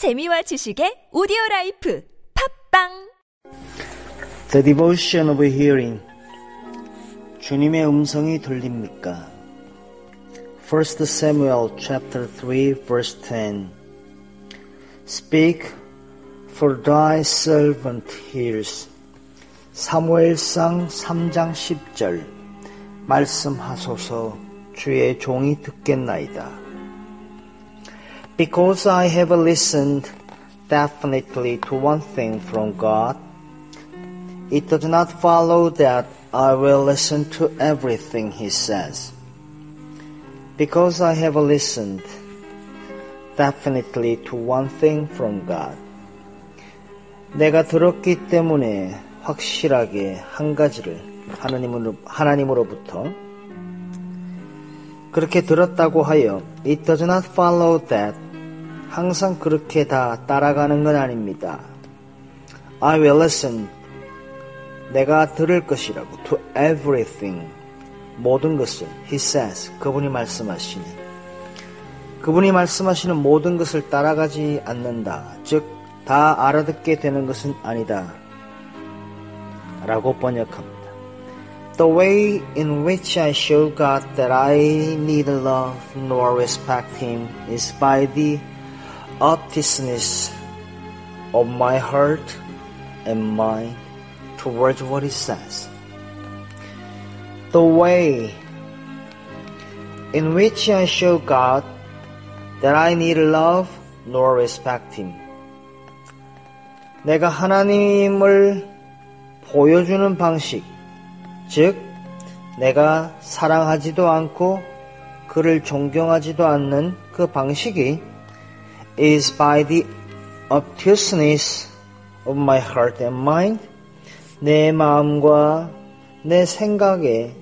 재미와 지식의 오디오 라이프 팝빵 The devotion of hearing. 주님의 음성이 들립니까? 1 Samuel chapter 3 verse 10. Speak for thy servant hears. 사무엘상 3장 10절. 말씀하소서 주의 종이 듣겠나이다. Because I have listened definitely to one thing from God, it does not follow that I will listen to everything He says. Because I have listened definitely to one thing from God. 내가 들었기 때문에 확실하게 한 가지를 하나님으로, 하나님으로부터 그렇게 들었다고 하여 it does not follow that 항상 그렇게 다 따라가는 건 아닙니다. I will listen. 내가 들을 것이라고. To everything. 모든 것을. He says. 그분이 말씀하시는. 그분이 말씀하시는 모든 것을 따라가지 않는다. 즉, 다 알아듣게 되는 것은 아니다. 라고 번역합니다. The way in which I show God that I neither love nor respect Him is by the obtuseness of my heart and mind towards what He says. The way in which I show God that I neither love nor respect Him. 내가 하나님을 보여주는 방식, 즉, 내가 사랑하지도 않고 그를 존경하지도 않는 그 방식이 is by the obtuseness of my heart and mind. 내 마음과 내 생각에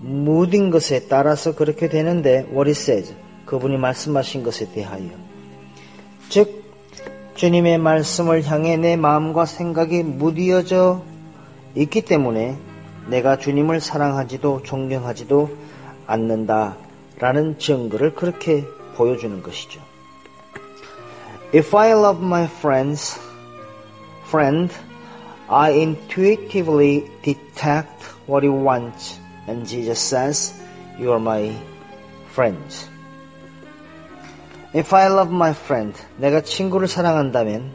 무딘 것에 따라서 그렇게 되는데 what it says 그분이 말씀하신 것에 대하여 즉 주님의 말씀을 향해 내 마음과 생각이 무디어져 있기 때문에 내가 주님을 사랑하지도 존경하지도 않는다라는 증거를 그렇게 보여주는 것이죠. If I love my friends, friend, I intuitively detect what he wants, and Jesus says, You are my friends. If I love my friend, 내가 친구를 사랑한다면,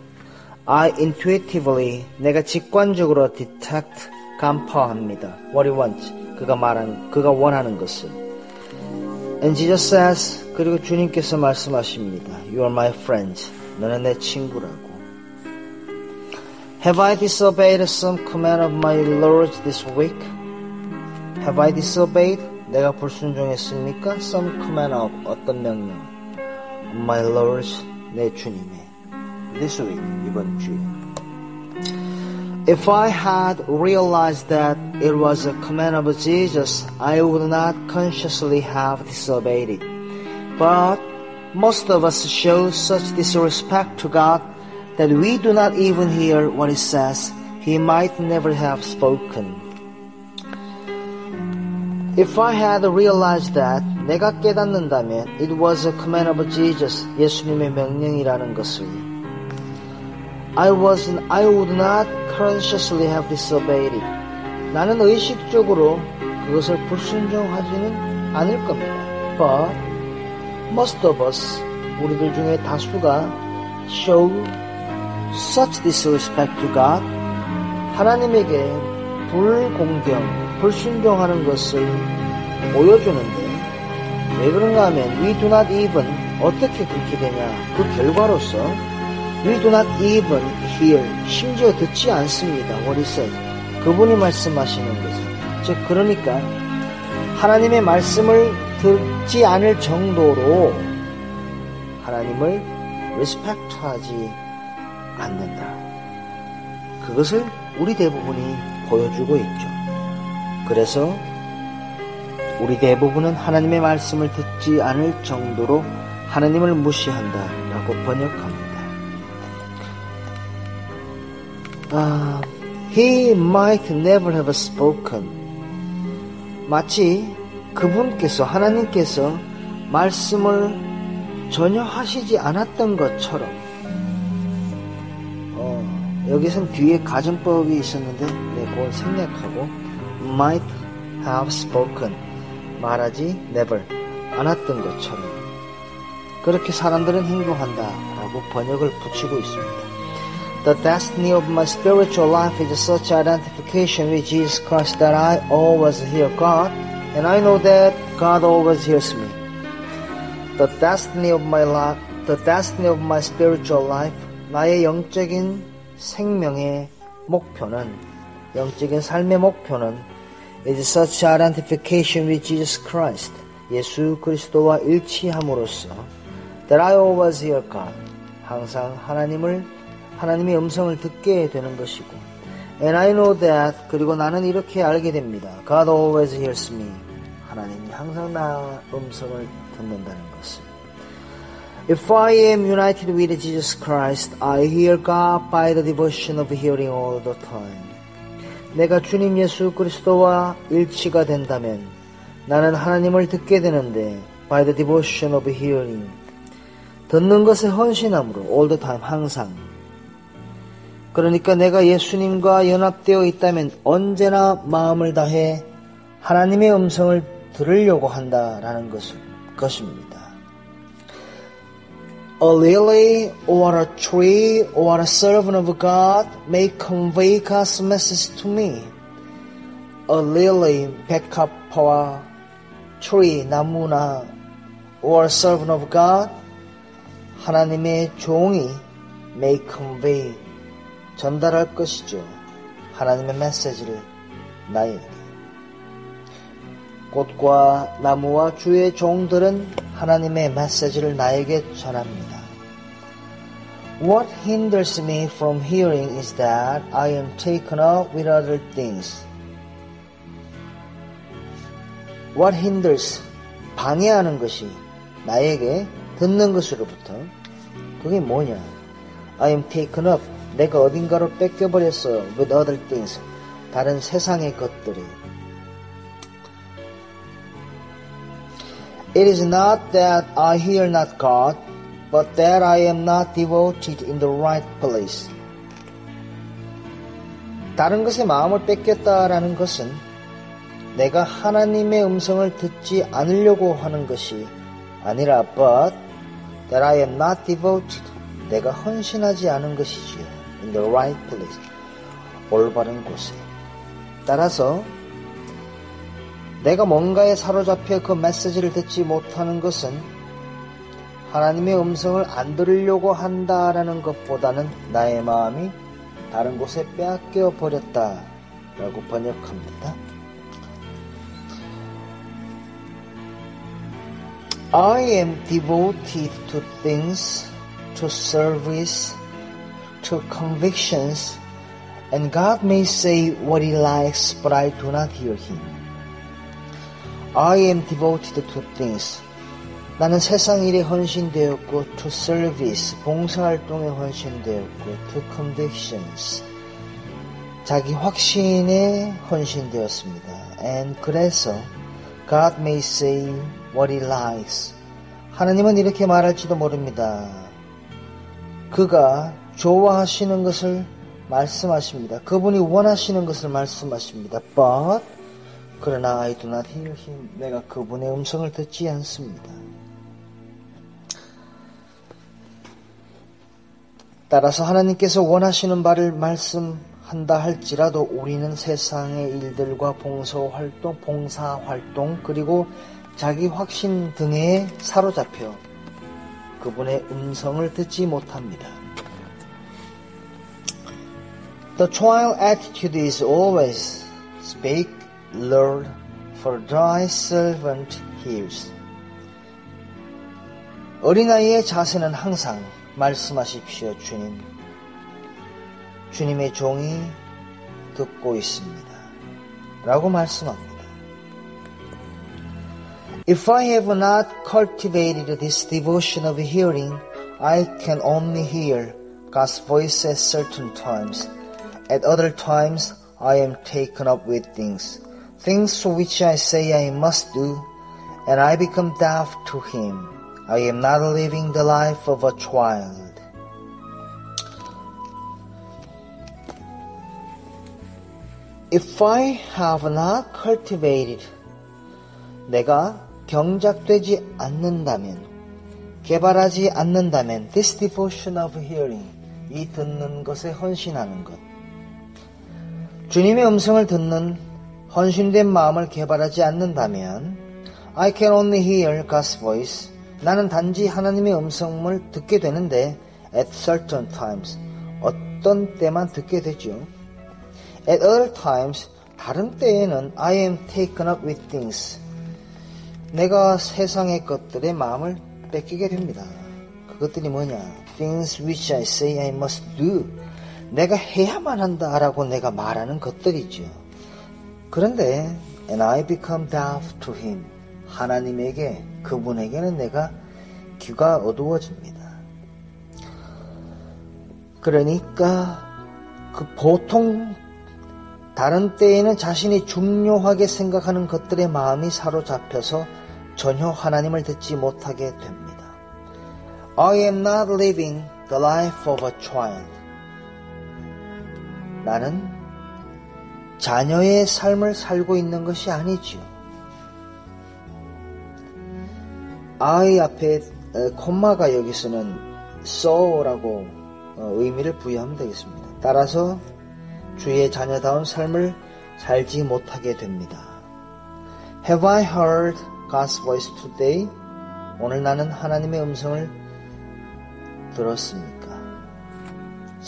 I intuitively, 내가 직관적으로 detect, 간파합니다. What he wants, 그가 말한, 그가 원하는 것을. And Jesus says, 그리고 주님께서 말씀하십니다. You are my friends. 너는 내 친구라고. Have I disobeyed some command of my Lord this week? Have I disobeyed? 내가 불순종했습니까? Some command of 어떤 명령? My Lord, 내 주님의. This week, 이번 주에. If I had realized that it was a command of Jesus, I would not consciously have disobeyed it. But most of us show such disrespect to God that we do not even hear what He says. He might never have spoken. If I had realized that 내가 깨닫는다면 it was a command of Jesus, 예수님의 명령이라는 것을 I was I would not consciously have disobeyed it. 나는 의식적으로 그것을 불순종하지는 않을 겁니다. But most of us, 우리들 중에 다수가 show such disrespect to God, 하나님에게 불공경, 불순종하는 것을 보여주는데 왜 그런가 하면 we do not even 어떻게 그렇게 되냐 그 결과로서 we do not even hear 심지어 듣지 않습니다. what he 그분이 말씀하시는 것을 즉 그러니까 하나님의 말씀을 듣지 않을 정도로 하나님을 리스펙트하지 않는다. 그것을 우리 대부분이 보여주고 있죠. 그래서 우리 대부분은 하나님의 말씀을 듣지 않을 정도로 하나님을 무시한다라고 번역합니다. 아, he might never have spoken. 마치 그분께서 하나님께서 말씀을 전혀 하시지 않았던 것처럼 여기선 뒤에 가정법이 있었는데 네, 그건 생략하고 might have spoken 말하지 never 않았던 것처럼 그렇게 사람들은 행동한다 라고 번역을 붙이고 있습니다. The destiny of my spiritual life is such identification with Jesus Christ that I always hear God and I know that God always hears me. The destiny of my life, the destiny of my spiritual life, 나의 영적인 생명의 목표는 영적인 삶의 목표는 is such identification with Jesus Christ. 예수 그리스도와 일치함으로써 that I always hear God. 항상 하나님을 하나님의 음성을 듣게 되는 것이고 and I know that 그리고 나는 이렇게 알게 됩니다. God always hears me. 하나님이 항상 나 음성을 듣는다는 것을. If I am united with Jesus Christ, I hear God by the devotion of hearing all the time. 내가 주님 예수 그리스도와 일치가 된다면 나는 하나님을 듣게 되는데 by the devotion of hearing 듣는 것에 헌신함으로 all the time 항상 그러니까 내가 예수님과 연합되어 있다면 언제나 마음을 다해 하나님의 음성을 들으려고 한다라는 것입니다. A lily or a tree or a servant of God may convey God's message to me. A lily, 백합화와 tree, 나무나 or servant of God, 하나님의 종이 may convey, 전달할 것이죠. 하나님의 메시지를 나에게. 꽃과 나무와 주의 종들은 하나님의 메시지를 나에게 전합니다. What hinders me from hearing is that I am taken up with other things. What hinders, 방해하는 것이 나에게 듣는 것으로부터 그게 뭐냐? I am taken up, 내가 어딘가로 뺏겨버렸어요. with other things, 다른 세상의 것들이. It is not that I hear not God, but that I am not devoted in the right place. 다른 것에 마음을 뺏겼다라는 것은 내가 하나님의 음성을 듣지 않으려고 하는 것이 아니라 but that I am not devoted. 내가 헌신하지 않은 것이지요. In the right place. 올바른 곳에. 따라서 내가 뭔가에 사로잡혀 그 메시지를 듣지 못하는 것은 하나님의 음성을 안 들으려고 한다라는 것보다는 나의 마음이 다른 곳에 빼앗겨 버렸다라고 번역합니다. I am devoted to things, to service, to convictions, and God may say what He likes, but I do not hear Him. I am devoted to things. 나는 세상 일에 헌신되었고, to service, 봉사활동에 헌신되었고, to convictions, 자기 확신에 헌신되었습니다. And 그래서 God may say what he likes. 하나님은 이렇게 말할지도 모릅니다. 그가 좋아하시는 것을 말씀하십니다. 그분이 원하시는 것을 말씀하십니다. But 그러나 I do not hear him. 내가 그분의 음성을 듣지 않습니다. 따라서 하나님께서 원하시는 바를 말씀한다 할지라도 우리는 세상의 일들과 봉사 활동, 봉사 활동 그리고 자기 확신 등에 사로잡혀 그분의 음성을 듣지 못합니다. The trial attitude is always speak, Lord, for thy servant hears. 어린아이의 자세는 항상 말씀하십시오, 주님. 주님의 종이 듣고 있습니다. 라고 말씀합니다. If I have not cultivated this devotion of hearing, I can only hear God's voice at certain times. At other times, I am taken up with things, things which I say I must do, and I become deaf to Him. I am not living the life of a child. If I have not cultivated, 내가 경작되지 않는다면, 개발하지 않는다면, this devotion of hearing, 이 듣는 것에 헌신하는 것. 주님의 음성을 듣는 헌신된 마음을 개발하지 않는다면, I can only hear God's voice. 나는 단지 하나님의 음성을 듣게 되는데, at certain times, 어떤 때만 듣게 되죠. At other times, 다른 때에는 I am taken up with things. 내가 세상의 것들의 마음을 뺏기게 됩니다. 그것들이 뭐냐? Things which I say I must do. 내가 해야만 한다라고 내가 말하는 것들이죠. 그런데 and I become deaf to him. 하나님에게 그분에게는 내가 귀가 어두워집니다. 그러니까 그 보통 다른 때에는 자신이 중요하게 생각하는 것들의 마음이 사로잡혀서 전혀 하나님을 듣지 못하게 됩니다. I am not living the life of a child. 나는 자녀의 삶을 살고 있는 것이 아니지요. I 앞에 콤마가 여기서는 so라고 의미를 부여하면 되겠습니다. 따라서 주의 자녀다운 삶을 살지 못하게 됩니다. Have I heard God's voice today? 오늘 나는 하나님의 음성을 들었습니까?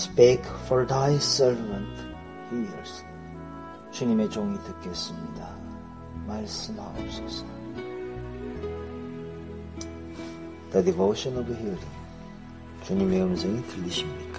Speak for thy servant hears. 주님의 종이 듣겠습니다. 말씀하옵소서. The devotion of hearing. 주님의 음성이 들리십니까?